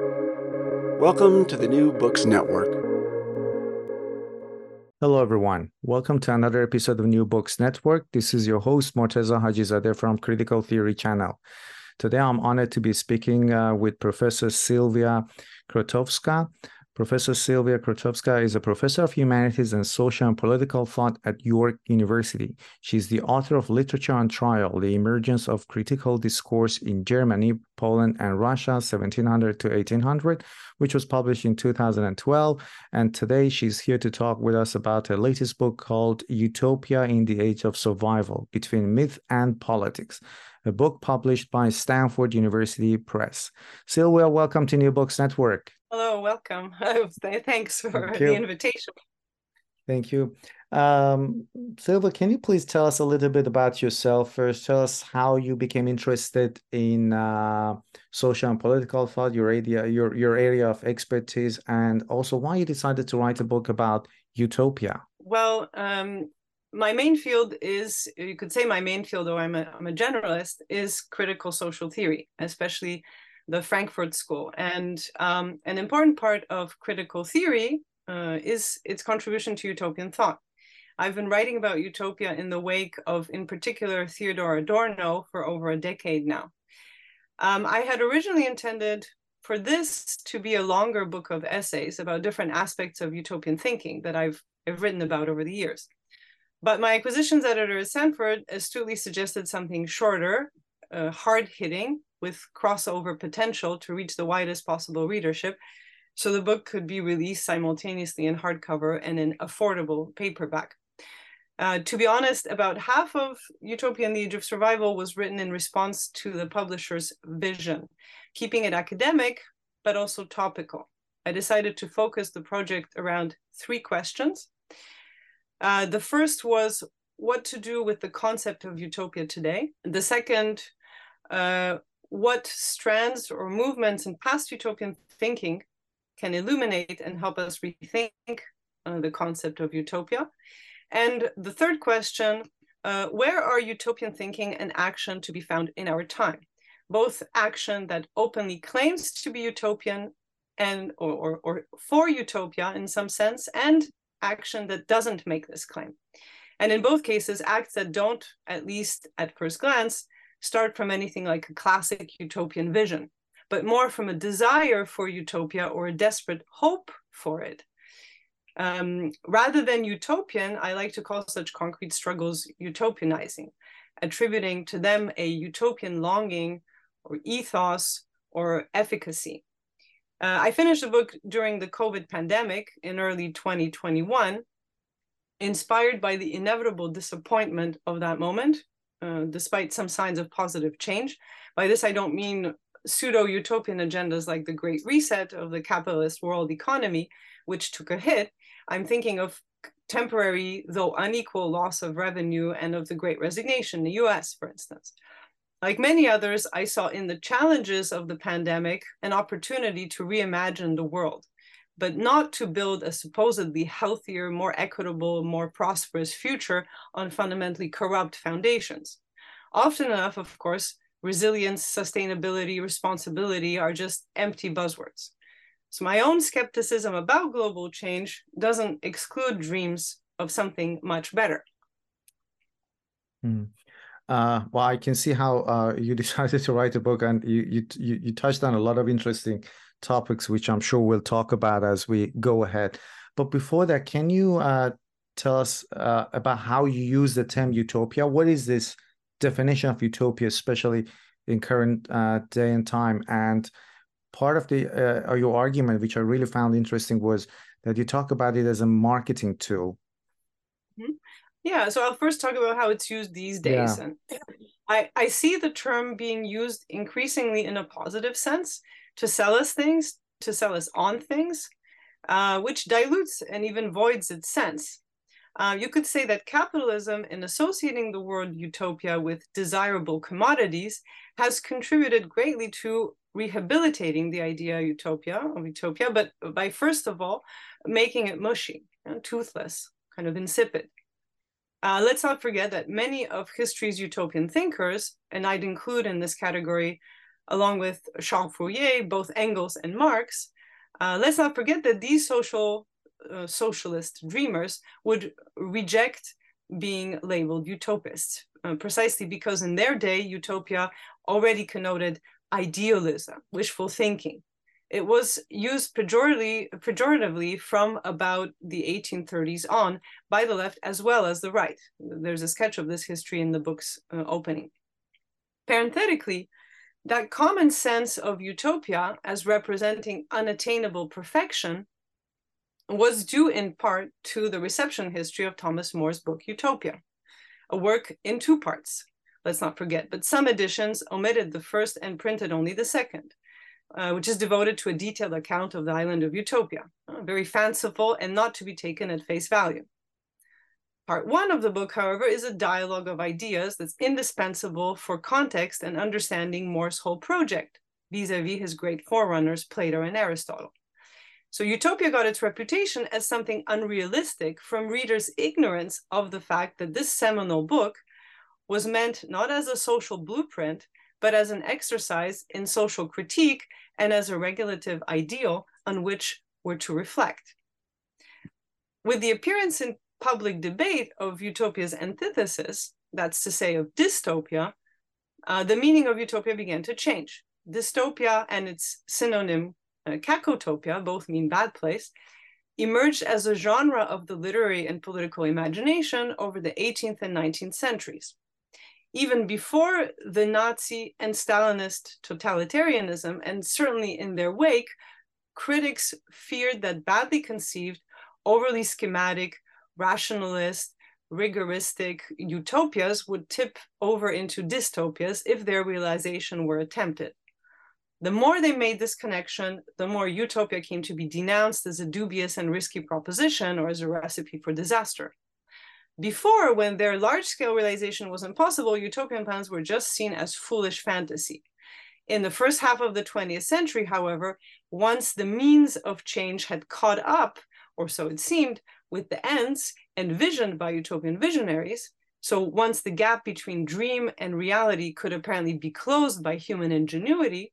Welcome to the New Books Network. Hello, everyone. Welcome to another episode of New Books Network. This is your host, Morteza Hajizadeh from Critical Theory Channel. Today, I'm honored to be speaking uh, with Professor Sylvia Chrostowska. Professor Sylvia Chrostowska is a professor of humanities and social and political thought at York University. She's the author of Literature on Trial, The Emergence of Critical Discourse in Germany, Poland, and Russia, 1700 to 1800, which was published in 2012. And today she's here to talk with us about her latest book called Utopia in the Age of Survival Between Myth and Politics, a book published by Stanford University Press. Sylvia, welcome to New Books Network. Hello, welcome. Thanks for Thank the invitation. Thank you. Um, Silva, can you please tell us a little bit about yourself first? Tell us how you became interested in uh, social and political thought, your area, your, your area of expertise, and also why you decided to write a book about utopia. Well, um, my main field is, you could say my main field, though I'm a, I'm a generalist, is critical social theory, especially the Frankfurt School. And um, an important part of critical theory uh, is its contribution to utopian thought. I've been writing about utopia in the wake of, in particular, Theodor Adorno for over a decade now. Um, I had originally intended for this to be a longer book of essays about different aspects of utopian thinking that I've, I've written about over the years. But my acquisitions editor at Stanford astutely suggested something shorter, uh, hard hitting, with crossover potential to reach the widest possible readership. So the book could be released simultaneously in hardcover and in affordable paperback. Uh, to be honest, about half of Utopia and the Age of Survival was written in response to the publisher's vision, keeping it academic, but also topical. I decided to focus the project around three questions. Uh, the first was what to do with the concept of utopia today. The second, uh, what strands or movements in past utopian thinking can illuminate and help us rethink uh, the concept of utopia. And the third question, uh, where are utopian thinking and action to be found in our time? Both action that openly claims to be utopian and or, or, or for utopia in some sense, and action that doesn't make this claim. And in both cases, acts that don't, at least at first glance, start from anything like a classic utopian vision, but more from a desire for utopia or a desperate hope for it. Um, rather than utopian, I like to call such concrete struggles utopianizing, attributing to them a utopian longing or ethos or efficacy. Uh, I finished the book during the COVID pandemic in early 2021, inspired by the inevitable disappointment of that moment uh, despite some signs of positive change. By this, I don't mean pseudo utopian agendas like the Great Reset of the capitalist world economy, which took a hit. I'm thinking of temporary, though unequal, loss of revenue and of the Great Resignation the US, for instance. Like many others, I saw in the challenges of the pandemic an opportunity to reimagine the world but not to build a supposedly healthier, more equitable, more prosperous future on fundamentally corrupt foundations. Often enough, of course, resilience, sustainability, responsibility are just empty buzzwords. So my own skepticism about global change doesn't exclude dreams of something much better. Hmm. Uh, well, I can see how uh, you decided to write a book, and you, you you touched on a lot of interesting topics, which I'm sure we'll talk about as we go ahead. But before that, can you uh, tell us uh, about how you use the term utopia? What is this definition of utopia, especially in current uh, day and time? And part of the uh, your argument, which I really found interesting, was that you talk about it as a marketing tool. Mm-hmm. Yeah, so I'll first talk about how it's used these days. Yeah. And I, I see the term being used increasingly in a positive sense to sell us things, to sell us on things, uh, which dilutes and even voids its sense. Uh, you could say that capitalism, in associating the word utopia with desirable commodities, has contributed greatly to rehabilitating the idea utopia of utopia, but by first of all making it mushy, you know, toothless, kind of insipid. Uh, let's not forget that many of history's utopian thinkers, and I'd include in this category along with Charles Fourier, both Engels and Marx, uh, let's not forget that these social uh, socialist dreamers would reject being labeled utopists, uh, precisely because in their day, utopia already connoted idealism, wishful thinking. It was used pejoratively, pejoratively from about the 1830s on by the left as well as the right. There's a sketch of this history in the book's uh, opening. Parenthetically, that common sense of utopia as representing unattainable perfection was due in part to the reception history of Thomas More's book Utopia, a work in two parts, let's not forget, but some editions omitted the first and printed only the second, uh, which is devoted to a detailed account of the island of Utopia, uh, very fanciful and not to be taken at face value. Part one of the book, however, is a dialogue of ideas that's indispensable for context and understanding More's whole project, vis-a-vis his great forerunners, Plato and Aristotle. So Utopia got its reputation as something unrealistic from readers' ignorance of the fact that this seminal book was meant not as a social blueprint, but as an exercise in social critique and as a regulative ideal on which we're to reflect. With the appearance in public debate of utopia's antithesis, that's to say of dystopia, uh, the meaning of utopia began to change. Dystopia and its synonym uh, kakotopia, both mean bad place, emerged as a genre of the literary and political imagination over the 18th and 19th centuries. Even before the Nazi and Stalinist totalitarianism, and certainly in their wake, critics feared that badly conceived, overly schematic, rationalist, rigoristic utopias would tip over into dystopias if their realization were attempted. The more they made this connection, the more utopia came to be denounced as a dubious and risky proposition or as a recipe for disaster. Before, when their large scale realization was impossible, utopian plans were just seen as foolish fantasy. In the first half of the 20th century, however, once the means of change had caught up, or so it seemed, with the ends envisioned by utopian visionaries. So once the gap between dream and reality could apparently be closed by human ingenuity,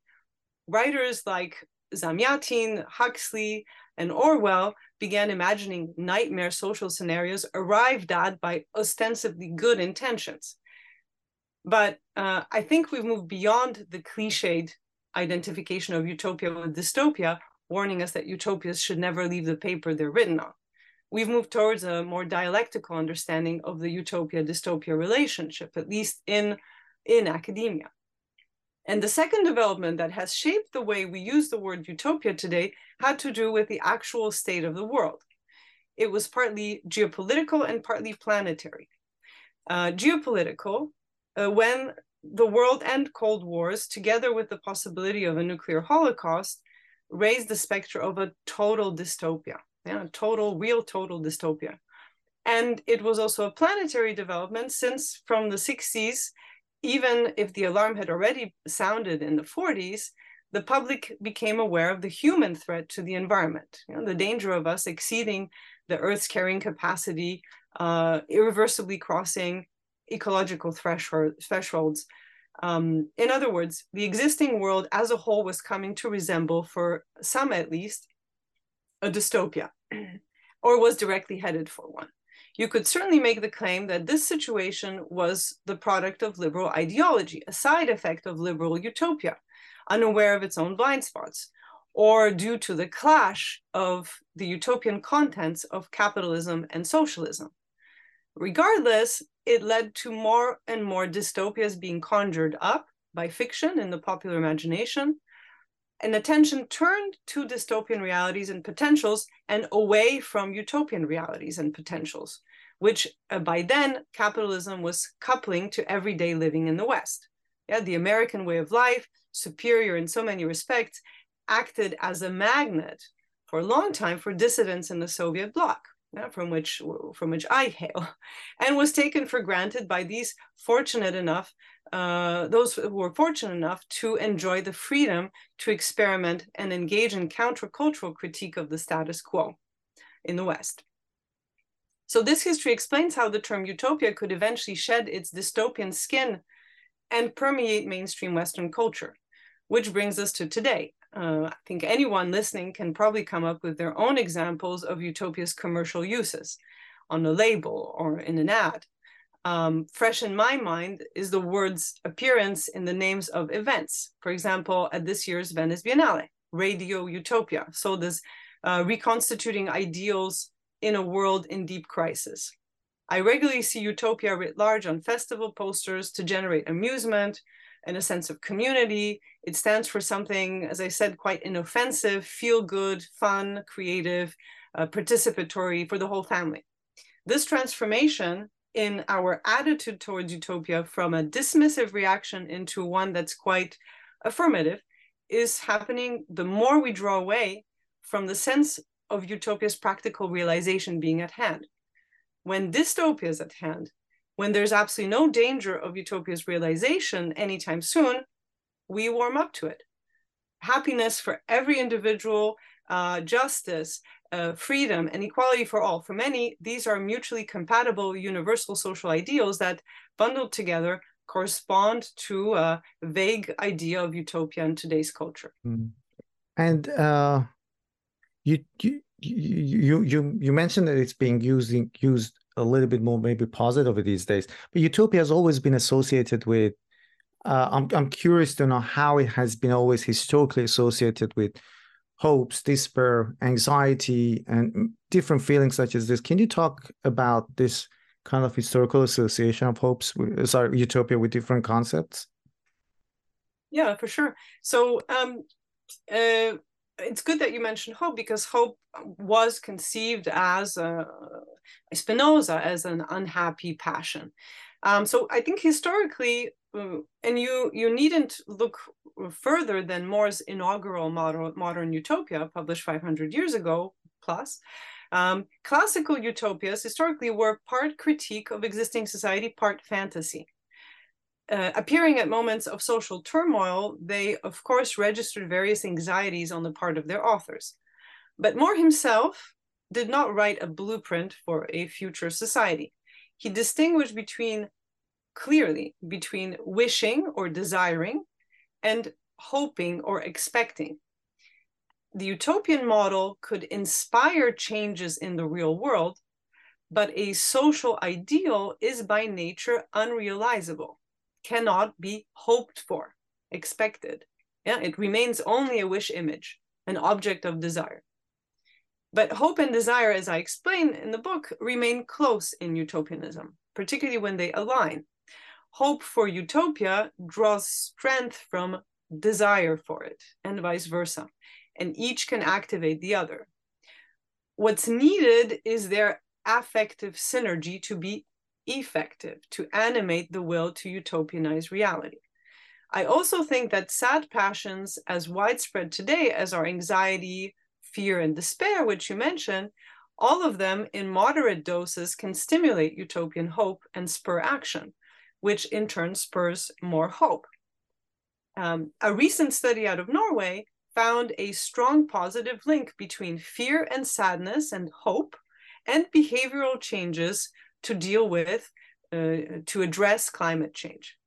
writers like Zamyatin, Huxley, and Orwell began imagining nightmare social scenarios arrived at by ostensibly good intentions. But uh, I think we've moved beyond the cliched identification of utopia with dystopia, warning us that utopias should never leave the paper they're written on we've moved towards a more dialectical understanding of the utopia dystopia relationship, at least in, in academia. And the second development that has shaped the way we use the word utopia today had to do with the actual state of the world. It was partly geopolitical and partly planetary. Uh, geopolitical, uh, when the world and Cold Wars, together with the possibility of a nuclear holocaust, raised the specter of a total dystopia yeah, total, real total dystopia. And it was also a planetary development since from the 60s, even if the alarm had already sounded in the 40s, the public became aware of the human threat to the environment, you know, the danger of us exceeding the Earth's carrying capacity, uh, irreversibly crossing ecological threshold, thresholds. Um, in other words, the existing world as a whole was coming to resemble, for some at least, a dystopia or was directly headed for one. You could certainly make the claim that this situation was the product of liberal ideology, a side effect of liberal utopia, unaware of its own blind spots, or due to the clash of the utopian contents of capitalism and socialism. Regardless, it led to more and more dystopias being conjured up by fiction in the popular imagination, and attention turned to dystopian realities and potentials and away from utopian realities and potentials, which uh, by then capitalism was coupling to everyday living in the West. Yeah, the American way of life, superior in so many respects, acted as a magnet for a long time for dissidents in the Soviet bloc. Yeah, from which from which I hail, and was taken for granted by these fortunate enough uh, those who were fortunate enough to enjoy the freedom to experiment and engage in countercultural critique of the status quo in the West. So this history explains how the term utopia could eventually shed its dystopian skin and permeate mainstream Western culture. which brings us to today. Uh, I think anyone listening can probably come up with their own examples of utopia's commercial uses on a label or in an ad. Um, fresh in my mind is the word's appearance in the names of events. For example, at this year's Venice Biennale, Radio Utopia, so this uh, reconstituting ideals in a world in deep crisis. I regularly see utopia writ large on festival posters to generate amusement and a sense of community. It stands for something, as I said, quite inoffensive, feel good, fun, creative, uh, participatory for the whole family. This transformation in our attitude towards utopia from a dismissive reaction into one that's quite affirmative is happening the more we draw away from the sense of utopia's practical realization being at hand. When dystopia is at hand, when there's absolutely no danger of utopia's realization anytime soon, we warm up to it. Happiness for every individual, uh, justice, uh, freedom, and equality for all. For many, these are mutually compatible universal social ideals that, bundled together, correspond to a vague idea of utopia in today's culture. Mm. And uh, you, you you you you mentioned that it's being used used a little bit more maybe positive these days, but utopia has always been associated with. Uh, I'm I'm curious to know how it has been always historically associated with hopes, despair, anxiety, and different feelings such as this. Can you talk about this kind of historical association of hopes, sorry, utopia with different concepts? Yeah, for sure. So um, uh, it's good that you mentioned hope because hope was conceived as a, Spinoza as an unhappy passion. Um, so I think historically, uh, and you you needn't look further than More's inaugural modern, modern utopia, published 500 years ago plus. Um, classical utopias historically were part critique of existing society, part fantasy. Uh, appearing at moments of social turmoil, they of course registered various anxieties on the part of their authors. But More himself did not write a blueprint for a future society. He distinguished between clearly between wishing or desiring and hoping or expecting. The utopian model could inspire changes in the real world, but a social ideal is by nature unrealizable, cannot be hoped for, expected. Yeah, it remains only a wish image, an object of desire. But hope and desire, as I explain in the book, remain close in utopianism, particularly when they align hope for utopia draws strength from desire for it, and vice versa. And each can activate the other. What's needed is their affective synergy to be effective, to animate the will to utopianize reality. I also think that sad passions, as widespread today as our anxiety, fear, and despair, which you mentioned, all of them in moderate doses can stimulate utopian hope and spur action which in turn spurs more hope. Um, a recent study out of Norway found a strong positive link between fear and sadness and hope and behavioral changes to deal with, uh, to address climate change.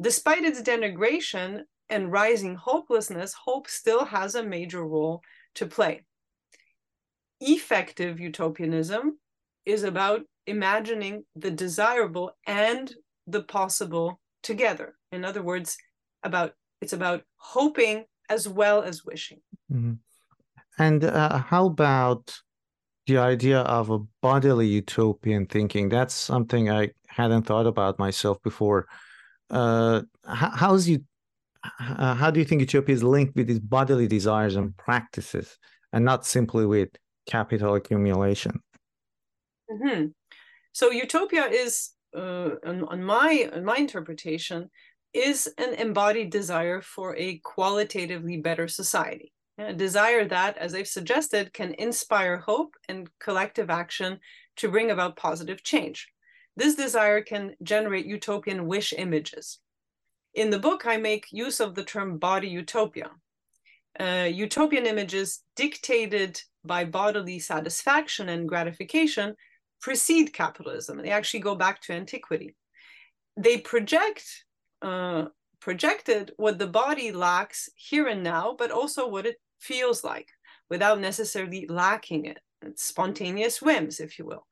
Despite its denigration and rising hopelessness, hope still has a major role to play. Effective utopianism is about imagining the desirable and the possible together. In other words, about it's about hoping as well as wishing. Mm-hmm. And uh, how about the idea of a bodily utopian thinking? That's something I hadn't thought about myself before. Uh, how's you? Uh, how do you think utopia is linked with these bodily desires and practices, and not simply with capital accumulation? Mm-hmm. So utopia is uh, on, on my on my interpretation is an embodied desire for a qualitatively better society a desire that as i've suggested can inspire hope and collective action to bring about positive change this desire can generate utopian wish images in the book i make use of the term body utopia uh, utopian images dictated by bodily satisfaction and gratification precede capitalism. They actually go back to antiquity. They project uh, projected what the body lacks here and now, but also what it feels like without necessarily lacking it. It's spontaneous whims, if you will.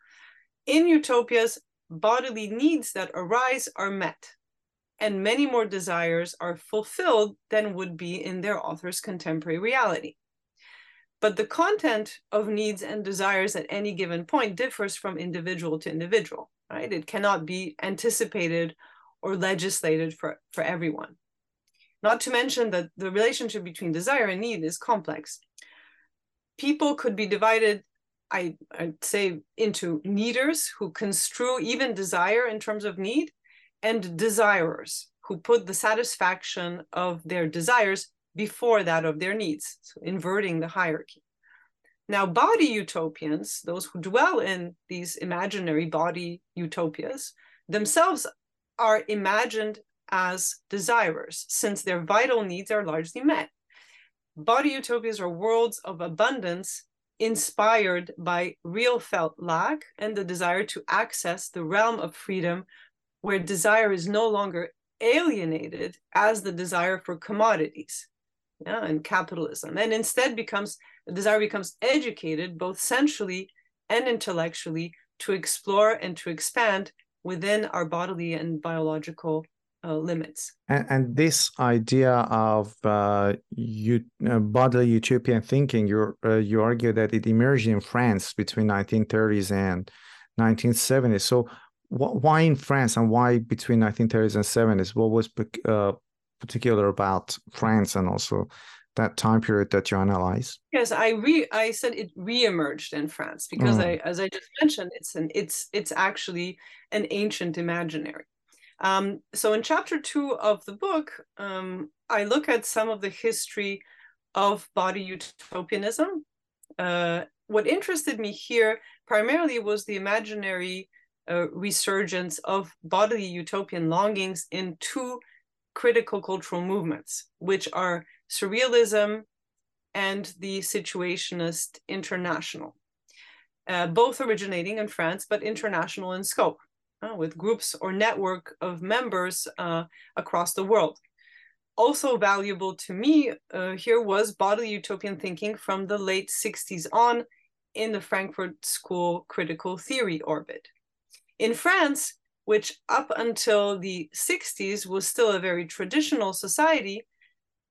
In utopias, bodily needs that arise are met, and many more desires are fulfilled than would be in their author's contemporary reality. But the content of needs and desires at any given point differs from individual to individual, right? It cannot be anticipated or legislated for, for everyone. Not to mention that the relationship between desire and need is complex. People could be divided, I, I'd say, into needers who construe even desire in terms of need, and desirers who put the satisfaction of their desires before that of their needs, so inverting the hierarchy. Now, body utopians, those who dwell in these imaginary body utopias, themselves are imagined as desirers, since their vital needs are largely met. Body utopias are worlds of abundance inspired by real felt lack and the desire to access the realm of freedom where desire is no longer alienated as the desire for commodities yeah, and capitalism, and instead becomes desire becomes educated both sensually and intellectually to explore and to expand within our bodily and biological uh, limits. And, and, this idea of uh, uh, bodily utopian thinking, you uh, you argue that it emerged in France between 1930s and 1970s. So why in France and why between 1930s and 70s? What was uh, particular about France and also that time period that you analyze? Yes, I re I said it re-emerged in France because mm. I, as I just mentioned, it's an it's it's actually an ancient imaginary. Um, so in chapter two of the book, um, I look at some of the history of body utopianism. Uh, what interested me here primarily was the imaginary resurgence of bodily utopian longings in two critical cultural movements, which are surrealism and the situationist international, uh, both originating in France, but international in scope, uh, with groups or network of members uh, across the world. Also valuable to me uh, here was bodily utopian thinking from the late 60s on in the Frankfurt School critical theory orbit. In France, which up until the 60s was still a very traditional society,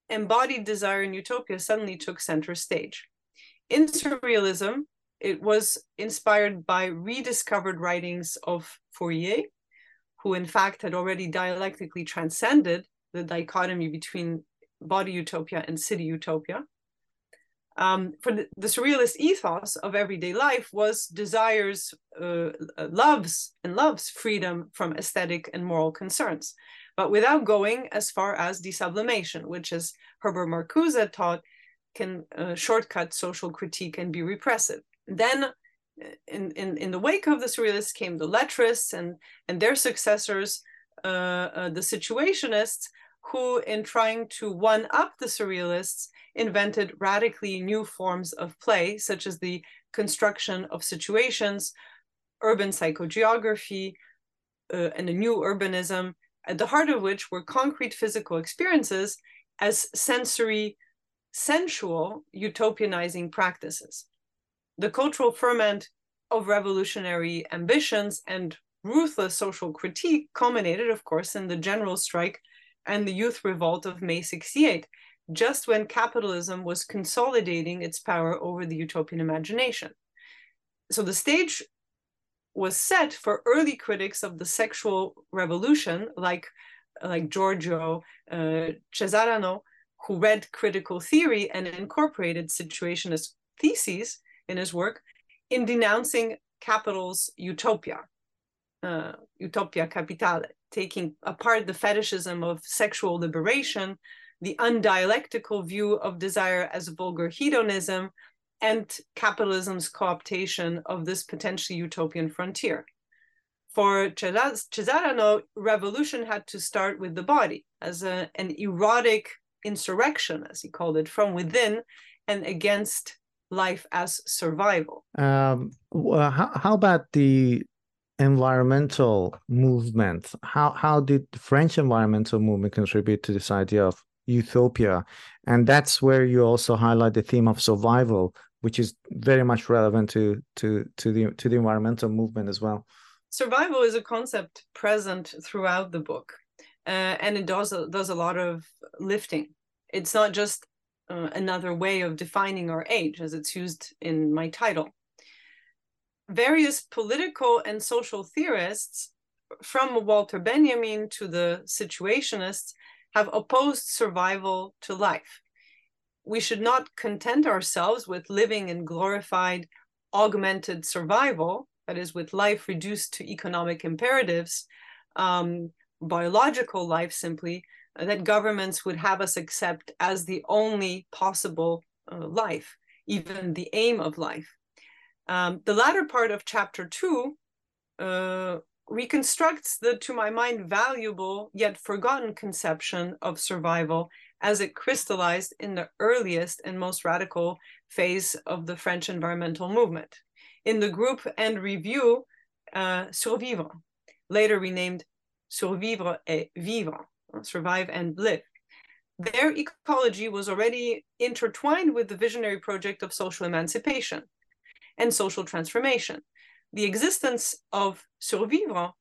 embodied desire and utopia suddenly took center stage. In surrealism, it was inspired by rediscovered writings of Fourier, who in fact had already dialectically transcended the dichotomy between body utopia and city utopia um, for the, the, surrealist ethos of everyday life was desires, uh, uh, loves, and loves freedom from aesthetic and moral concerns, but without going as far as desublimation, which, as Herbert Marcuse taught, can uh, shortcut social critique and be repressive. Then, uh, in, in, in the wake of the surrealists, came the lettrists and, and their successors, uh, uh, the situationists, who, in trying to one up the surrealists, invented radically new forms of play, such as the construction of situations, urban psychogeography, uh, and a new urbanism, at the heart of which were concrete physical experiences as sensory, sensual, utopianizing practices. The cultural ferment of revolutionary ambitions and ruthless social critique culminated, of course, in the general strike and the youth revolt of May 68, just when capitalism was consolidating its power over the utopian imagination. So the stage was set for early critics of the sexual revolution, like, like Giorgio uh, Cesarano, who read critical theory and incorporated situationist theses in his work in denouncing capital's utopia, uh, utopia capitale, taking apart the fetishism of sexual liberation the undialectical view of desire as vulgar hedonism, and capitalism's cooptation of this potentially utopian frontier. For Cesarano, revolution had to start with the body as a, an erotic insurrection, as he called it, from within and against life as survival. Um, how, how about the environmental movement. How how did the French environmental movement contribute to this idea of utopia? And that's where you also highlight the theme of survival, which is very much relevant to to to the to the environmental movement as well. Survival is a concept present throughout the book, uh, and it does does a lot of lifting. It's not just uh, another way of defining our age, as it's used in my title various political and social theorists, from Walter Benjamin to the situationists, have opposed survival to life. We should not content ourselves with living in glorified, augmented survival, that is, with life reduced to economic imperatives, um, biological life simply, that governments would have us accept as the only possible uh, life, even the aim of life. Um, the latter part of chapter two uh, reconstructs the, to my mind, valuable yet forgotten conception of survival as it crystallized in the earliest and most radical phase of the French environmental movement. In the group and review, uh, Survivre, later renamed Survivre et Vivre, survive and live. Their ecology was already intertwined with the visionary project of social emancipation and social transformation. The existence of Survivre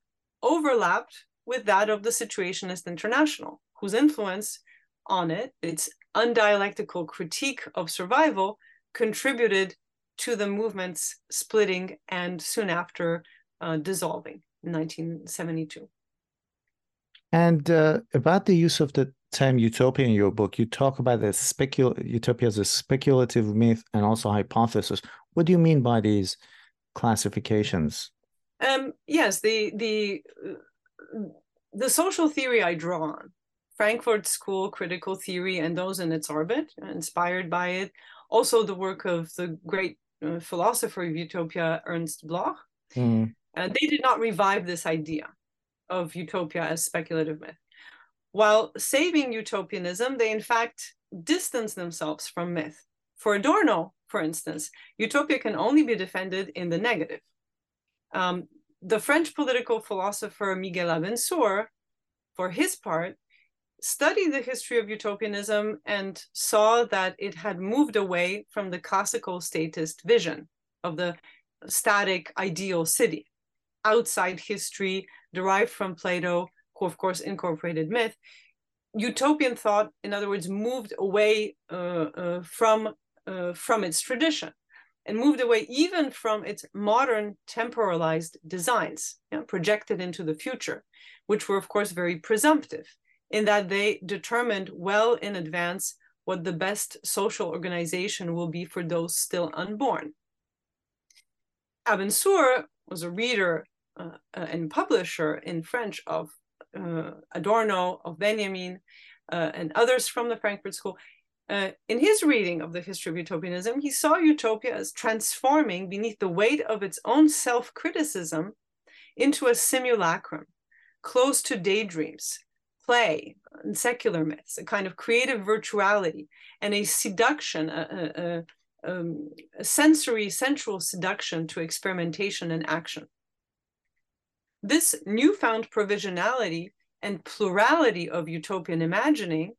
overlapped with that of the Situationist International, whose influence on it, its undialectical critique of survival, contributed to the movement's splitting and soon after uh, dissolving in 1972. And uh, about the use of the term utopia in your book, you talk about the specul- utopia as a speculative myth and also hypothesis. What do you mean by these classifications? Um, yes, the the the social theory I draw on, Frankfurt School critical theory, and those in its orbit, inspired by it. Also, the work of the great uh, philosopher of utopia, Ernst Bloch. Mm. Uh, they did not revive this idea of utopia as speculative myth. While saving utopianism, they in fact distance themselves from myth. For Adorno, for instance, utopia can only be defended in the negative. Um, the French political philosopher Miguel Abensour, for his part, studied the history of utopianism and saw that it had moved away from the classical statist vision of the static ideal city. Outside history, derived from Plato, who of course incorporated myth, utopian thought, in other words, moved away uh, uh, from uh, from its tradition and moved away even from its modern temporalized designs, you know, projected into the future, which were, of course, very presumptive in that they determined well in advance what the best social organization will be for those still unborn. Abensour was a reader uh, uh, and publisher in French of uh, Adorno, of Benjamin, uh, and others from the Frankfurt School. Uh, in his reading of the history of utopianism, he saw utopia as transforming beneath the weight of its own self criticism into a simulacrum, close to daydreams, play, and secular myths, a kind of creative virtuality, and a seduction, a, a, a, um, a sensory, sensual seduction to experimentation and action. This newfound provisionality and plurality of utopian imagining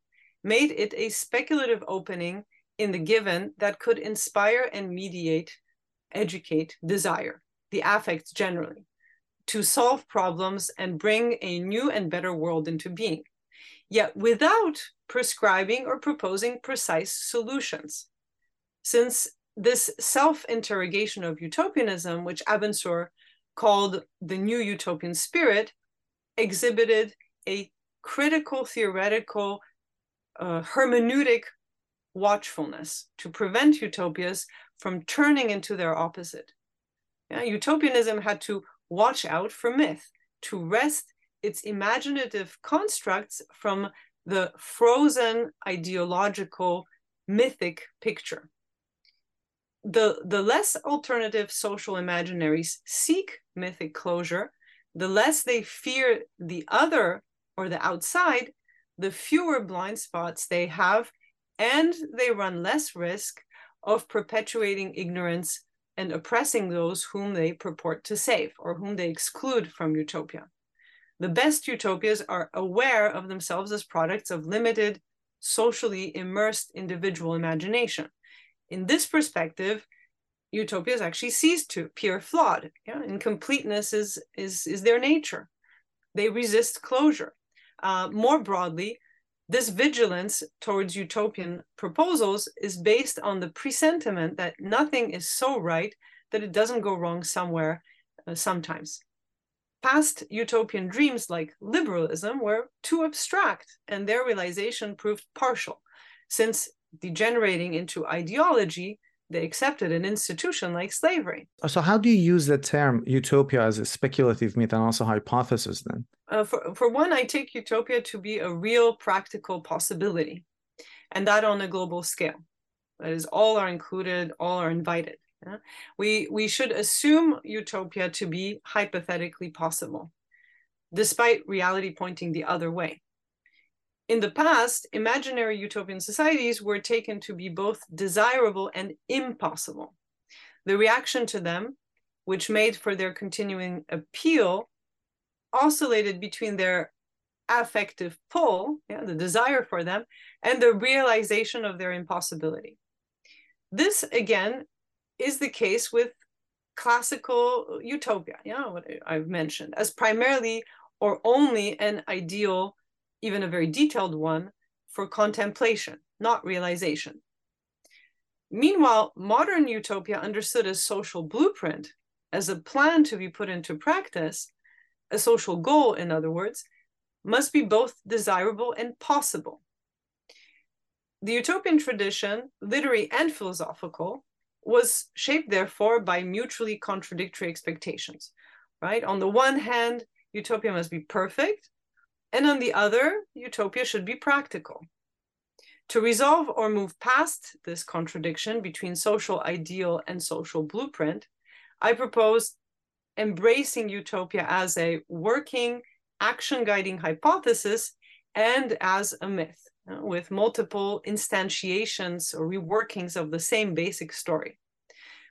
made it a speculative opening in the given that could inspire and mediate, educate, desire, the affects generally, to solve problems and bring a new and better world into being, yet without prescribing or proposing precise solutions. Since this self interrogation of utopianism, which Abensour called the New Utopian Spirit, exhibited a critical theoretical uh, hermeneutic watchfulness to prevent utopias from turning into their opposite. Yeah, utopianism had to watch out for myth, to wrest its imaginative constructs from the frozen ideological mythic picture. The, the less alternative social imaginaries seek mythic closure, the less they fear the other or the outside, the fewer blind spots they have, and they run less risk of perpetuating ignorance and oppressing those whom they purport to save or whom they exclude from utopia. The best utopias are aware of themselves as products of limited, socially immersed individual imagination. In this perspective, utopias actually cease to appear flawed. Yeah? Incompleteness is, is, is their nature. They resist closure. Uh, more broadly, this vigilance towards utopian proposals is based on the presentiment that nothing is so right that it doesn't go wrong somewhere uh, sometimes. Past utopian dreams like liberalism were too abstract and their realization proved partial, since degenerating into ideology, they accepted an institution like slavery. So, how do you use the term utopia as a speculative myth and also hypothesis then? Uh, for, for one, I take utopia to be a real practical possibility, and that on a global scale. That is, all are included, all are invited. Yeah? We, we should assume utopia to be hypothetically possible, despite reality pointing the other way. In the past, imaginary utopian societies were taken to be both desirable and impossible. The reaction to them, which made for their continuing appeal, oscillated between their affective pull, yeah, the desire for them, and the realization of their impossibility. This, again, is the case with classical utopia, yeah, what I've mentioned, as primarily or only an ideal even a very detailed one, for contemplation, not realization. Meanwhile, modern utopia, understood as social blueprint, as a plan to be put into practice, a social goal, in other words, must be both desirable and possible. The utopian tradition, literary and philosophical, was shaped, therefore, by mutually contradictory expectations. Right? On the one hand, utopia must be perfect, and on the other, utopia should be practical. To resolve or move past this contradiction between social ideal and social blueprint, I propose embracing utopia as a working, action guiding hypothesis and as a myth uh, with multiple instantiations or reworkings of the same basic story,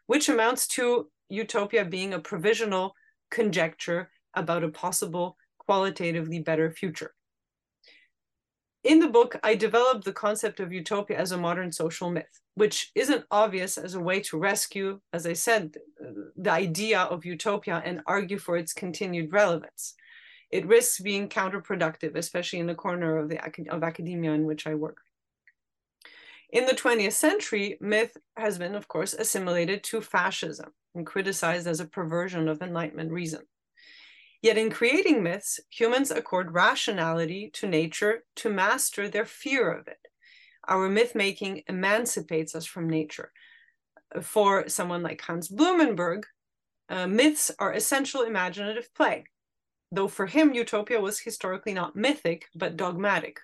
which amounts to utopia being a provisional conjecture about a possible qualitatively better future. In the book, I developed the concept of utopia as a modern social myth, which isn't obvious as a way to rescue, as I said, the idea of utopia and argue for its continued relevance. It risks being counterproductive, especially in the corner of, the, of academia in which I work. In the 20th century, myth has been, of course, assimilated to fascism and criticized as a perversion of Enlightenment reason. Yet in creating myths, humans accord rationality to nature to master their fear of it. Our myth making emancipates us from nature. For someone like Hans Blumenberg, uh, myths are essential imaginative play, though for him, utopia was historically not mythic, but dogmatic.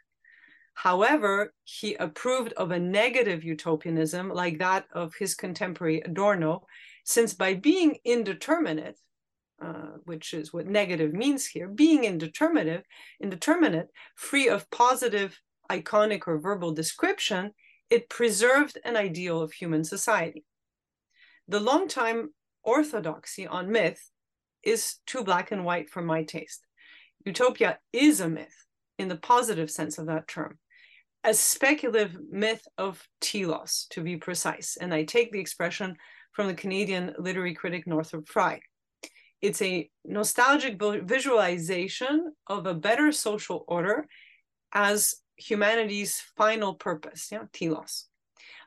However, he approved of a negative utopianism like that of his contemporary Adorno, since by being indeterminate, uh, which is what negative means here, being indeterminate, indeterminate, free of positive, iconic, or verbal description, it preserved an ideal of human society. The long-time orthodoxy on myth is too black and white for my taste. Utopia is a myth in the positive sense of that term, a speculative myth of telos, to be precise. And I take the expression from the Canadian literary critic Northrop Frye it's a nostalgic visualization of a better social order as humanity's final purpose, yeah, telos.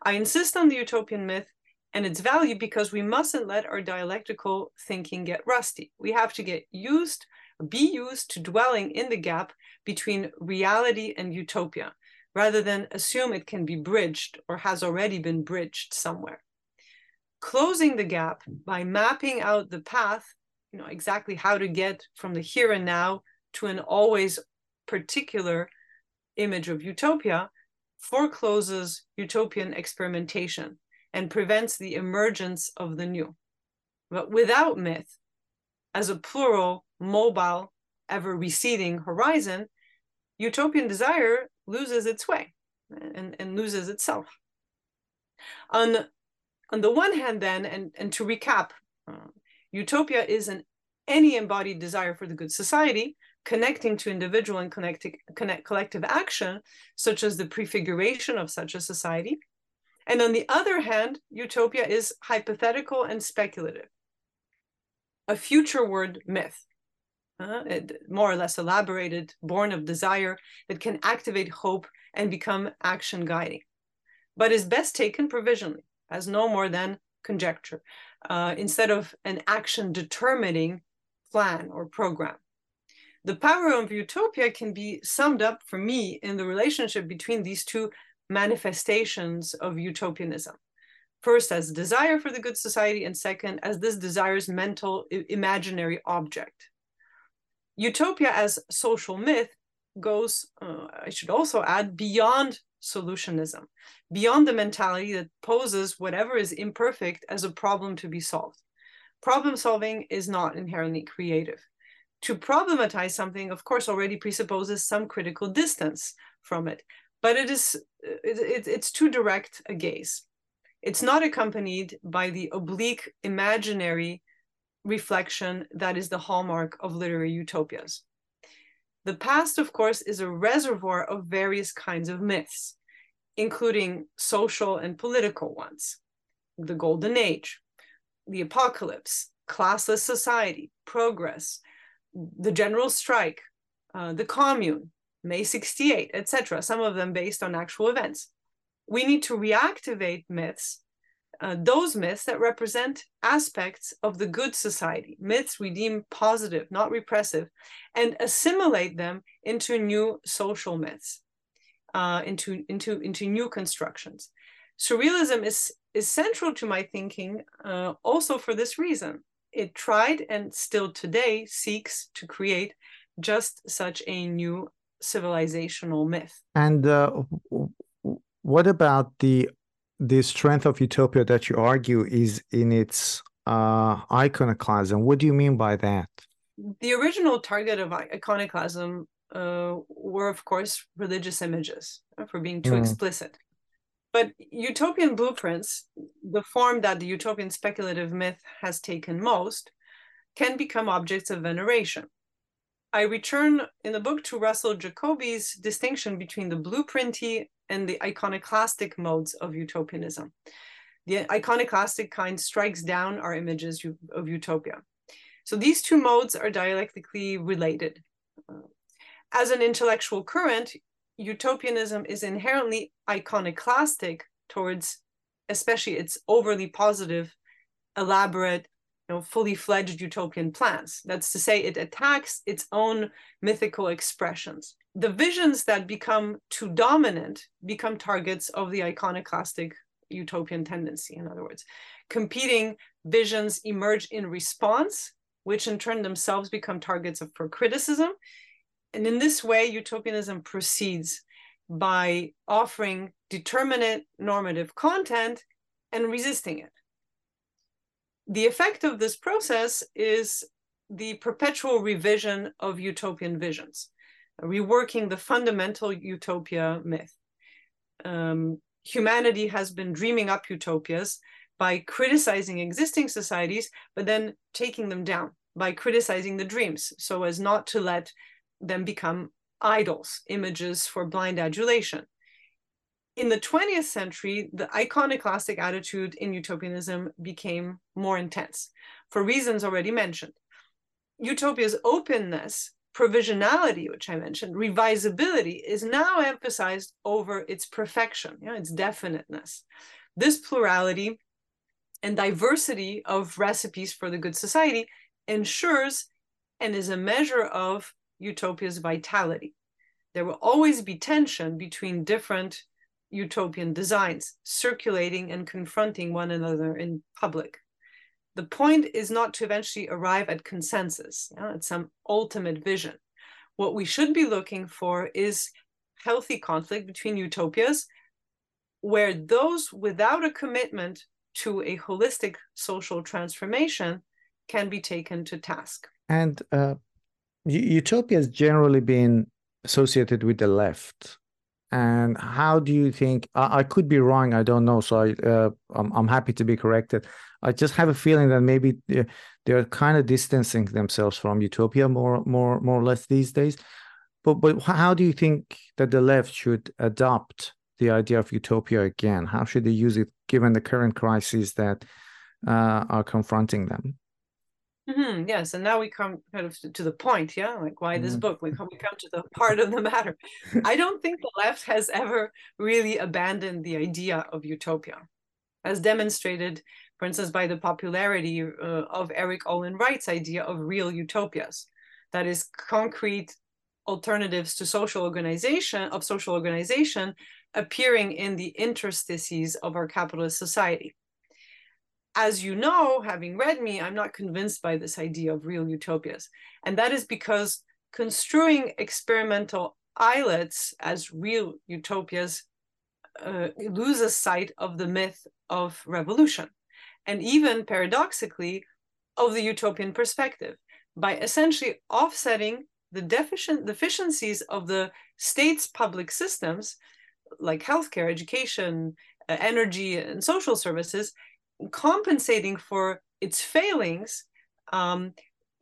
I insist on the utopian myth and its value because we mustn't let our dialectical thinking get rusty. We have to get used, be used to dwelling in the gap between reality and utopia, rather than assume it can be bridged or has already been bridged somewhere. Closing the gap by mapping out the path you know exactly how to get from the here and now to an always particular image of utopia forecloses utopian experimentation and prevents the emergence of the new. But without myth, as a plural, mobile, ever receding horizon, utopian desire loses its way and, and loses itself. On On the one hand, then, and, and to recap, uh, utopia is an any embodied desire for the good society, connecting to individual and connected, connect, collective action, such as the prefiguration of such a society. And on the other hand, utopia is hypothetical and speculative, a future word myth, uh, more or less elaborated, born of desire that can activate hope and become action guiding, but is best taken provisionally as no more than conjecture, uh, instead of an action determining plan or program. The power of utopia can be summed up for me in the relationship between these two manifestations of utopianism. First, as desire for the good society, and second, as this desire's mental imaginary object. Utopia as social myth goes, uh, I should also add, beyond solutionism, beyond the mentality that poses whatever is imperfect as a problem to be solved. Problem solving is not inherently creative. To problematize something, of course, already presupposes some critical distance from it, but it is it, it, it's too direct a gaze. It's not accompanied by the oblique imaginary reflection that is the hallmark of literary utopias. The past, of course, is a reservoir of various kinds of myths, including social and political ones. The Golden Age, the apocalypse, classless society, progress, the general strike, uh, the commune, May 68, etc., some of them based on actual events. We need to reactivate myths uh, those myths that represent aspects of the good society, myths we deem positive, not repressive, and assimilate them into new social myths, uh, into, into, into new constructions. Surrealism is, is central to my thinking uh, also for this reason. It tried and still today seeks to create just such a new civilizational myth. And uh, what about the the strength of utopia that you argue is in its uh, iconoclasm. What do you mean by that? The original target of iconoclasm uh, were, of course, religious images, uh, for being too mm. explicit. But utopian blueprints, the form that the utopian speculative myth has taken most, can become objects of veneration. I return in the book to Russell Jacoby's distinction between the blueprinty and the iconoclastic modes of utopianism. The iconoclastic kind strikes down our images of utopia. So these two modes are dialectically related. Uh, as an intellectual current, utopianism is inherently iconoclastic towards especially its overly positive, elaborate, you know, fully fledged utopian plans. That's to say, it attacks its own mythical expressions the visions that become too dominant become targets of the iconoclastic utopian tendency, in other words. Competing visions emerge in response, which in turn themselves become targets of, for criticism. And in this way, utopianism proceeds by offering determinate normative content and resisting it. The effect of this process is the perpetual revision of utopian visions reworking the fundamental utopia myth. Um, humanity has been dreaming up utopias by criticizing existing societies, but then taking them down by criticizing the dreams so as not to let them become idols, images for blind adulation. In the 20th century, the iconoclastic attitude in utopianism became more intense for reasons already mentioned. Utopia's openness provisionality, which I mentioned, revisability, is now emphasized over its perfection, you know, its definiteness. This plurality and diversity of recipes for the good society ensures and is a measure of utopia's vitality. There will always be tension between different utopian designs circulating and confronting one another in public the point is not to eventually arrive at consensus, you know, at some ultimate vision. What we should be looking for is healthy conflict between utopias, where those without a commitment to a holistic social transformation can be taken to task. And uh, utopia has generally been associated with the left. And how do you think? I, I could be wrong. I don't know. So I, uh, I'm, I'm happy to be corrected. I just have a feeling that maybe they're, they're kind of distancing themselves from utopia more, more, more or less these days. But, but how do you think that the left should adopt the idea of utopia again? How should they use it given the current crises that uh, are confronting them? Mm-hmm, yes, and now we come kind of to the point, yeah, like why this mm-hmm. book? We come, we come to the part of the matter. I don't think the left has ever really abandoned the idea of utopia, as demonstrated, for instance, by the popularity uh, of Erik Olin Wright's idea of real utopias, that is, concrete alternatives to social organization of social organization appearing in the interstices of our capitalist society as you know, having read me, I'm not convinced by this idea of real utopias. And that is because construing experimental islets as real utopias uh, loses sight of the myth of revolution. And even paradoxically, of the utopian perspective by essentially offsetting the deficient deficiencies of the state's public systems like healthcare, education, uh, energy, and social services compensating for its failings um,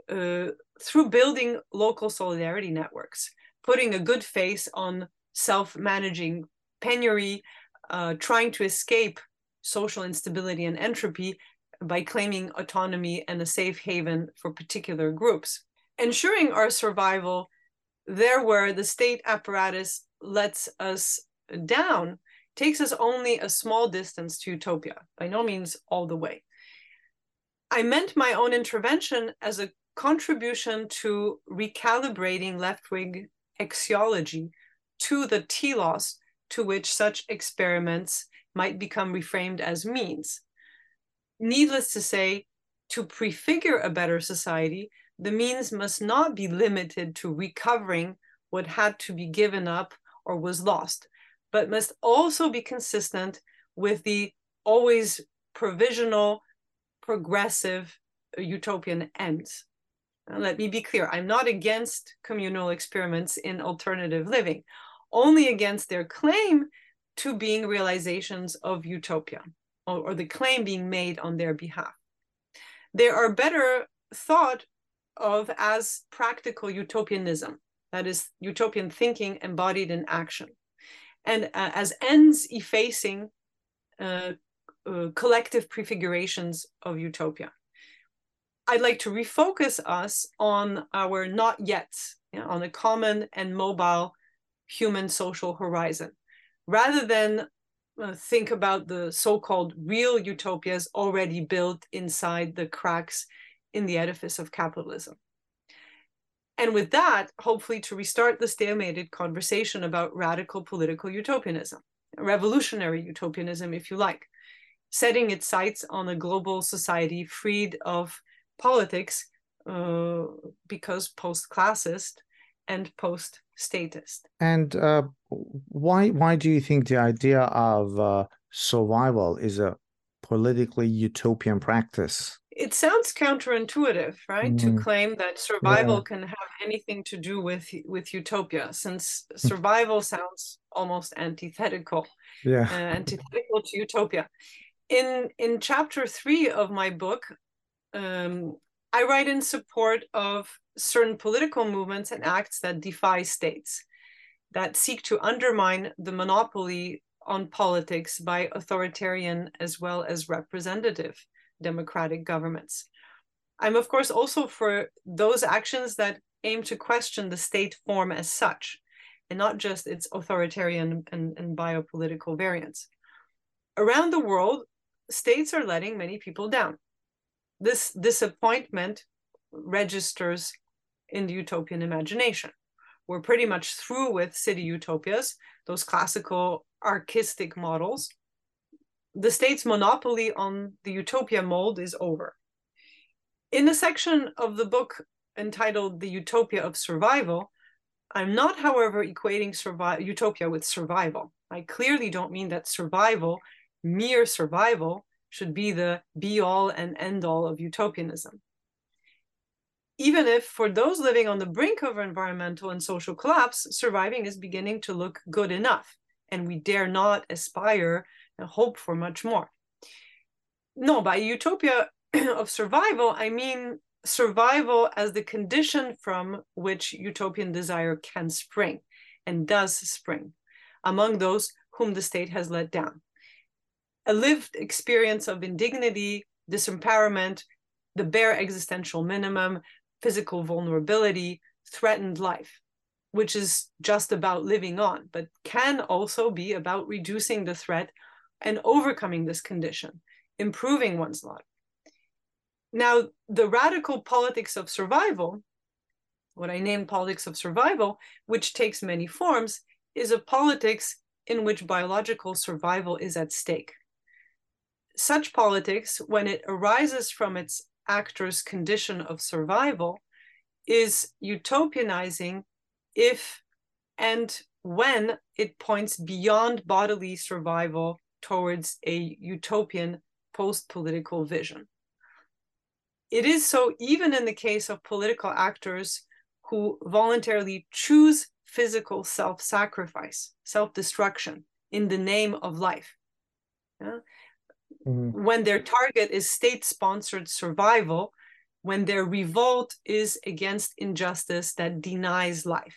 uh, through building local solidarity networks, putting a good face on self managing penury, uh, trying to escape social instability and entropy by claiming autonomy and a safe haven for particular groups. Ensuring our survival there where the state apparatus lets us down takes us only a small distance to utopia, by no means all the way. I meant my own intervention as a contribution to recalibrating left wing axiology to the telos to which such experiments might become reframed as means. Needless to say, to prefigure a better society, the means must not be limited to recovering what had to be given up or was lost, but must also be consistent with the always provisional, progressive utopian ends. let me be clear I'm not against communal experiments in alternative living, only against their claim to being realizations of utopia or, or the claim being made on their behalf. They are better thought of as practical utopianism, that is, utopian thinking embodied in action and uh, as ends effacing uh, uh, collective prefigurations of utopia. I'd like to refocus us on our not yet, you know, on a common and mobile human social horizon, rather than uh, think about the so-called real utopias already built inside the cracks in the edifice of capitalism and with that, hopefully to restart the stalemated conversation about radical political utopianism, revolutionary utopianism, if you like, setting its sights on a global society freed of politics uh, because post-classist and post-statist. And uh, why why do you think the idea of uh, survival is a politically utopian practice? It sounds counterintuitive right mm. to claim that survival yeah. can have anything to do with with utopia since hmm. survival sounds almost antithetical yeah uh, antithetical to utopia in in chapter 3 of my book um, i write in support of certain political movements and acts that defy states that seek to undermine the monopoly on politics by authoritarian as well as representative democratic governments. I'm, of course, also for those actions that aim to question the state form as such, and not just its authoritarian and, and biopolitical variants. Around the world, states are letting many people down. This disappointment registers in the utopian imagination. We're pretty much through with city utopias, those classical archistic models the state's monopoly on the utopia mold is over. In the section of the book entitled The Utopia of Survival, I'm not, however, equating survi- utopia with survival. I clearly don't mean that survival, mere survival, should be the be all and end all of utopianism. Even if, for those living on the brink of environmental and social collapse, surviving is beginning to look good enough and we dare not aspire and hope for much more. No, by utopia of survival, I mean survival as the condition from which utopian desire can spring and does spring among those whom the state has let down. A lived experience of indignity, disempowerment, the bare existential minimum, physical vulnerability, threatened life, which is just about living on, but can also be about reducing the threat and overcoming this condition, improving one's life. Now, the radical politics of survival, what I name politics of survival, which takes many forms, is a politics in which biological survival is at stake. Such politics, when it arises from its actor's condition of survival, is utopianizing if and when it points beyond bodily survival towards a utopian post political vision. It is so even in the case of political actors who voluntarily choose physical self sacrifice, self destruction in the name of life. Yeah? Mm-hmm. When their target is state sponsored survival, when their revolt is against injustice that denies life,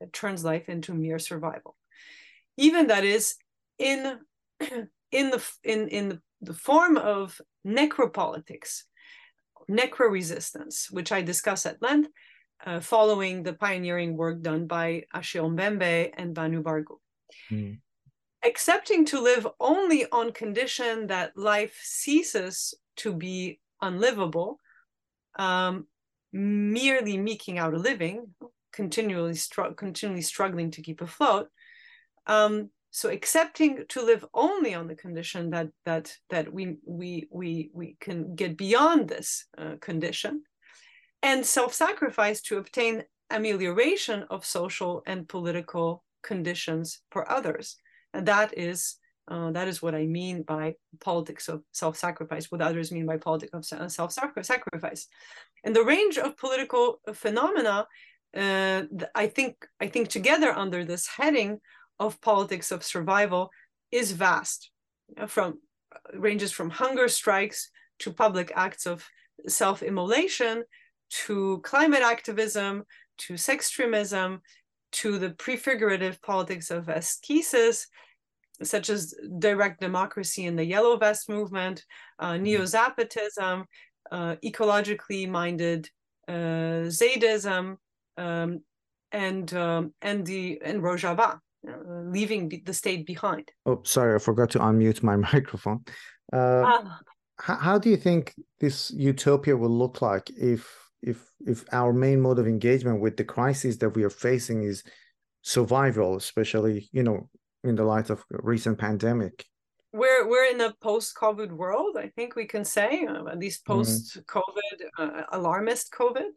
that turns life into mere survival. Even that is in in the in in the, the form of necropolitics necro resistance, which I discuss at length, uh, following the pioneering work done by Achille Mbembe and Banu Bargu. Mm. Accepting to live only on condition that life ceases to be unlivable, um, merely meeking out a living, continually, str- continually struggling to keep afloat, um, so accepting to live only on the condition that that that we we we we can get beyond this uh, condition and self-sacrifice to obtain amelioration of social and political conditions for others and that is uh, that is what I mean by politics of self-sacrifice. What others mean by politics of self-sacrifice, and the range of political phenomena, uh, I think I think together under this heading of politics of survival is vast from ranges from hunger strikes to public acts of self-immolation to climate activism to sex sextremism to the prefigurative politics of ascesis such as direct democracy in the yellow vest movement uh, mm-hmm. neo-zapatism uh, ecologically minded uh, Zadism, um, and um, and the and Rojava, uh, leaving the state behind. Oh, sorry, I forgot to unmute my microphone. Uh, ah. how, how do you think this utopia will look like if if if our main mode of engagement with the crisis that we are facing is survival, especially you know in the light of recent pandemic? We're we're in a post-COVID world. I think we can say uh, at least mm-hmm. post-COVID, uh, alarmist COVID.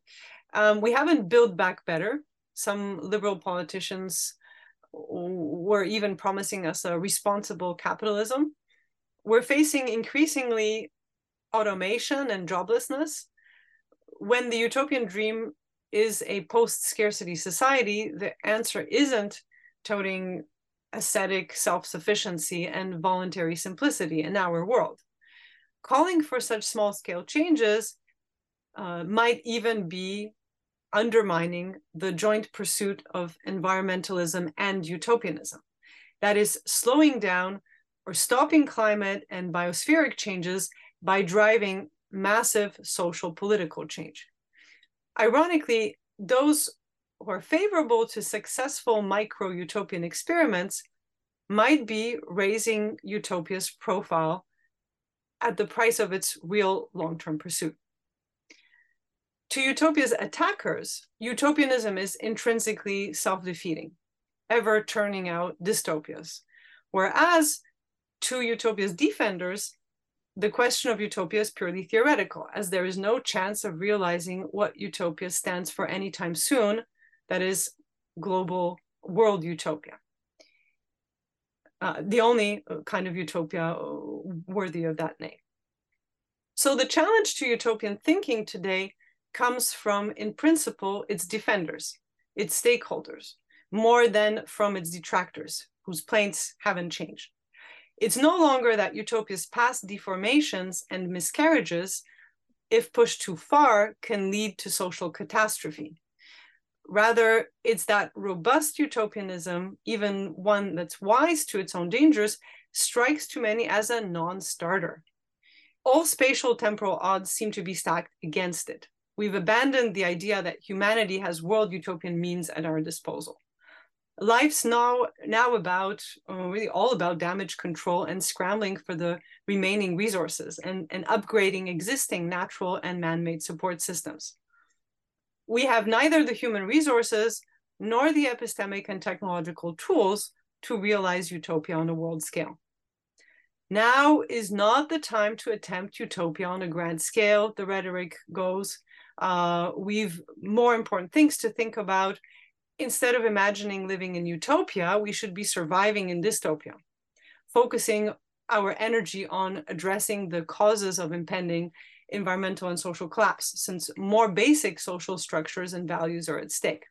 Um, we haven't built back better. Some liberal politicians were even promising us a responsible capitalism. We're facing increasingly automation and joblessness. When the utopian dream is a post scarcity society, the answer isn't toting ascetic self sufficiency and voluntary simplicity in our world. Calling for such small scale changes uh, might even be undermining the joint pursuit of environmentalism and utopianism. That is, slowing down or stopping climate and biospheric changes by driving massive social political change. Ironically, those who are favorable to successful micro utopian experiments might be raising utopia's profile at the price of its real long term pursuit. To utopia's attackers, utopianism is intrinsically self defeating, ever turning out dystopias. Whereas to utopia's defenders, the question of utopia is purely theoretical, as there is no chance of realizing what utopia stands for anytime soon, that is, global world utopia. Uh, the only kind of utopia worthy of that name. So, the challenge to utopian thinking today comes from, in principle, its defenders, its stakeholders, more than from its detractors, whose planes haven't changed. It's no longer that utopia's past deformations and miscarriages, if pushed too far, can lead to social catastrophe. Rather, it's that robust utopianism, even one that's wise to its own dangers, strikes too many as a non starter. All spatial temporal odds seem to be stacked against it. We've abandoned the idea that humanity has world utopian means at our disposal. Life's now, now about, uh, really all about damage control and scrambling for the remaining resources and, and upgrading existing natural and man made support systems we have neither the human resources nor the epistemic and technological tools to realize utopia on a world scale. Now is not the time to attempt utopia on a grand scale, the rhetoric goes. Uh, we've more important things to think about. Instead of imagining living in utopia, we should be surviving in dystopia, focusing our energy on addressing the causes of impending environmental and social collapse, since more basic social structures and values are at stake.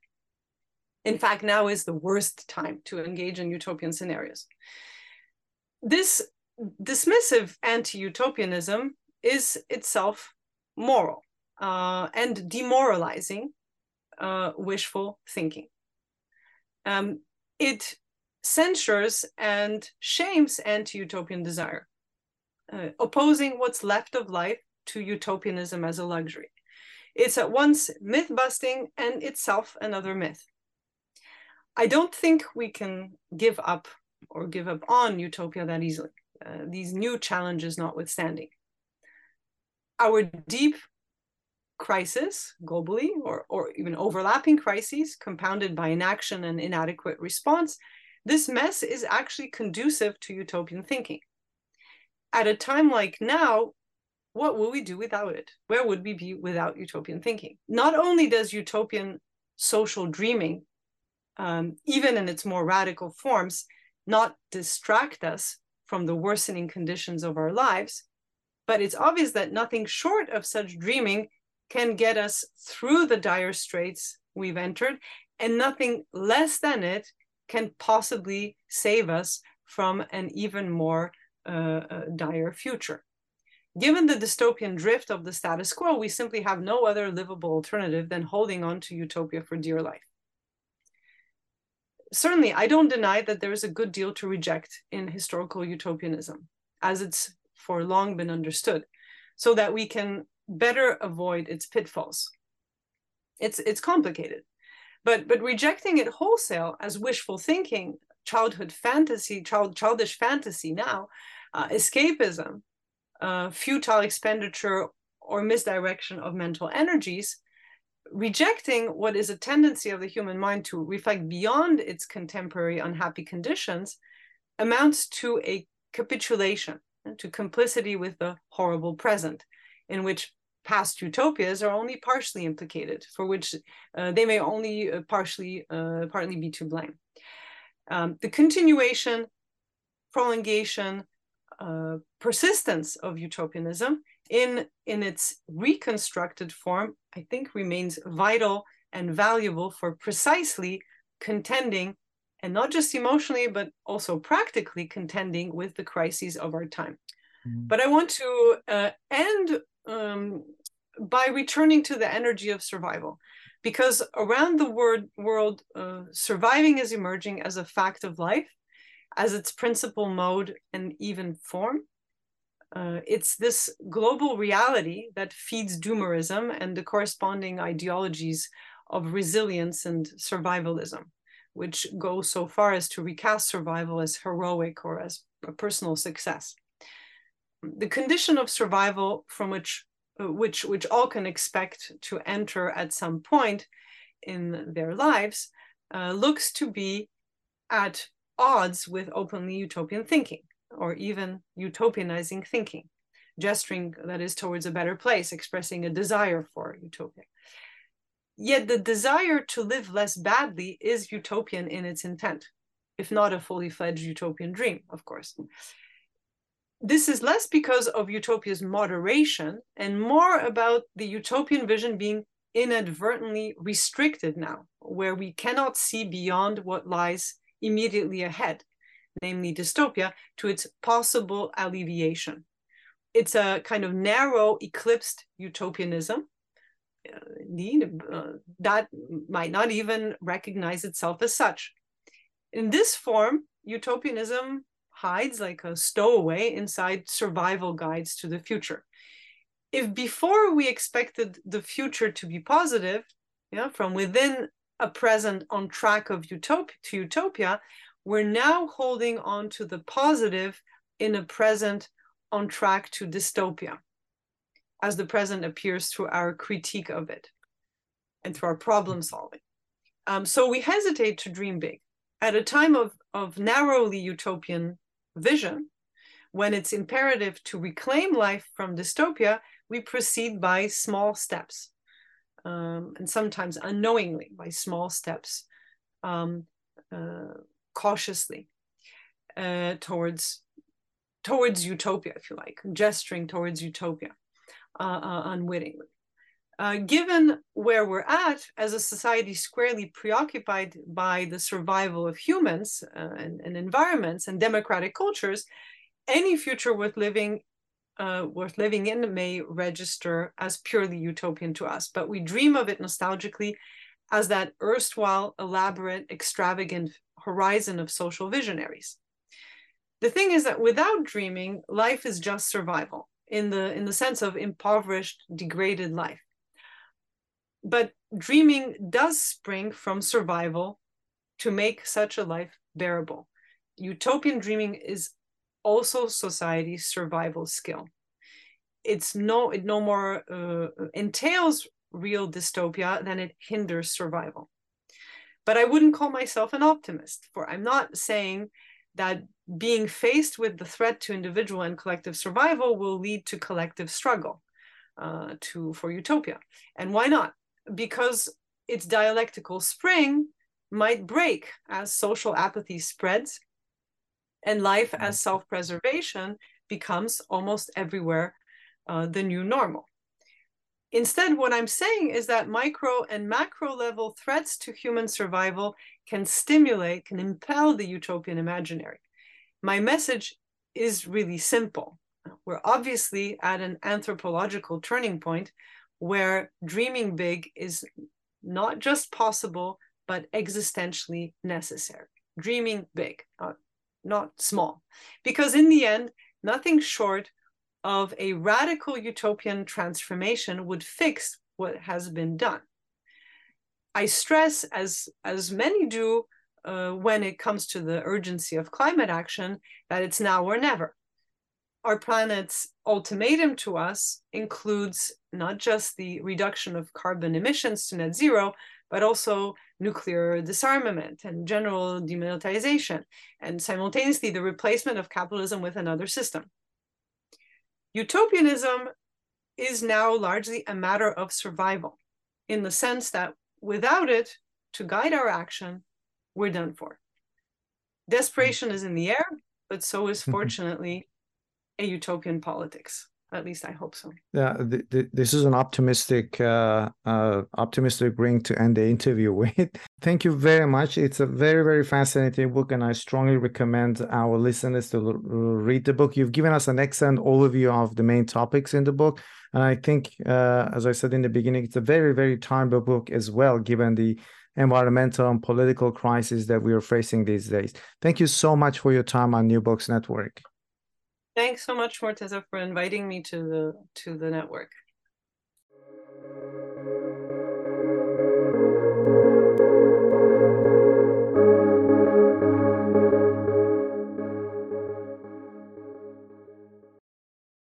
In fact, now is the worst time to engage in utopian scenarios. This dismissive anti utopianism is itself moral uh, and demoralizing uh, wishful thinking. Um, it censures and shames anti utopian desire, uh, opposing what's left of life to utopianism as a luxury. It's at once myth busting and itself another myth. I don't think we can give up or give up on utopia that easily, uh, these new challenges notwithstanding. Our deep crisis globally, or, or even overlapping crises compounded by inaction and inadequate response, this mess is actually conducive to utopian thinking. At a time like now, what will we do without it? Where would we be without utopian thinking? Not only does utopian social dreaming, um, even in its more radical forms, not distract us from the worsening conditions of our lives, but it's obvious that nothing short of such dreaming can get us through the dire straits we've entered, and nothing less than it can possibly save us from an even more uh, uh, dire future. Given the dystopian drift of the status quo, we simply have no other livable alternative than holding on to utopia for dear life. Certainly, I don't deny that there is a good deal to reject in historical utopianism, as it's for long been understood, so that we can better avoid its pitfalls. It's, it's complicated, but, but rejecting it wholesale as wishful thinking, childhood fantasy, child, childish fantasy now, uh, escapism, uh, futile expenditure or misdirection of mental energies, rejecting what is a tendency of the human mind to reflect beyond its contemporary unhappy conditions amounts to a capitulation, to complicity with the horrible present, in which past utopias are only partially implicated, for which uh, they may only uh, partially uh, partly be to blame. Um, the continuation, prolongation, uh, persistence of utopianism in, in its reconstructed form, I think remains vital and valuable for precisely contending, and not just emotionally, but also practically contending with the crises of our time. Mm. But I want to uh, end um, by returning to the energy of survival, because around the word, world, uh, surviving is emerging as a fact of life as its principal mode and even form. Uh, it's this global reality that feeds doomerism and the corresponding ideologies of resilience and survivalism, which go so far as to recast survival as heroic or as a personal success. The condition of survival from which uh, which which all can expect to enter at some point in their lives uh, looks to be at odds with openly utopian thinking or even utopianizing thinking, gesturing that is towards a better place, expressing a desire for utopia. Yet the desire to live less badly is utopian in its intent, if not a fully fledged utopian dream, of course. This is less because of utopia's moderation and more about the utopian vision being inadvertently restricted now, where we cannot see beyond what lies immediately ahead, namely dystopia, to its possible alleviation. It's a kind of narrow, eclipsed utopianism. Uh, indeed, uh, that might not even recognize itself as such. In this form, utopianism hides like a stowaway inside survival guides to the future. If before we expected the future to be positive, yeah, from within a present on track of utopia to utopia, we're now holding on to the positive in a present on track to dystopia, as the present appears through our critique of it and through our problem solving. Um, so we hesitate to dream big. At a time of, of narrowly utopian vision, when it's imperative to reclaim life from dystopia, we proceed by small steps, um, and sometimes unknowingly by small steps, um, uh, cautiously uh, towards towards utopia, if you like, gesturing towards utopia uh, uh unwittingly. Uh, given where we're at as a society squarely preoccupied by the survival of humans uh, and, and, environments and democratic cultures, any future worth living uh, worth living in may register as purely utopian to us, but we dream of it nostalgically as that erstwhile elaborate, extravagant horizon of social visionaries. The thing is that without dreaming, life is just survival in the in the sense of impoverished, degraded life. But dreaming does spring from survival to make such a life bearable. Utopian dreaming is also society's survival skill. It's no, it no more uh, entails real dystopia than it hinders survival. But I wouldn't call myself an optimist, for I'm not saying that being faced with the threat to individual and collective survival will lead to collective struggle uh, to for utopia. And why not? Because its dialectical spring might break as social apathy spreads and life as mm-hmm. self-preservation becomes almost everywhere uh, the new normal. Instead, what I'm saying is that micro and macro level threats to human survival can stimulate, can impel the utopian imaginary. My message is really simple. We're obviously at an anthropological turning point where dreaming big is not just possible, but existentially necessary. Dreaming big, not not small. Because in the end, nothing short of a radical utopian transformation would fix what has been done. I stress, as, as many do uh, when it comes to the urgency of climate action, that it's now or never. Our planet's ultimatum to us includes not just the reduction of carbon emissions to net zero, but also nuclear disarmament and general demilitarization, and simultaneously the replacement of capitalism with another system. Utopianism is now largely a matter of survival in the sense that without it to guide our action, we're done for. Desperation is in the air, but so is fortunately a utopian politics at least I hope so. Yeah, th- th- this is an optimistic, uh, uh, optimistic ring to end the interview with. Thank you very much. It's a very, very fascinating book, and I strongly recommend our listeners to l- read the book. You've given us an excellent overview of the main topics in the book, and I think, uh, as I said in the beginning, it's a very, very timely book as well, given the environmental and political crisis that we are facing these days. Thank you so much for your time on New Books Network. Thanks so much, Morteza, for inviting me to the to the network.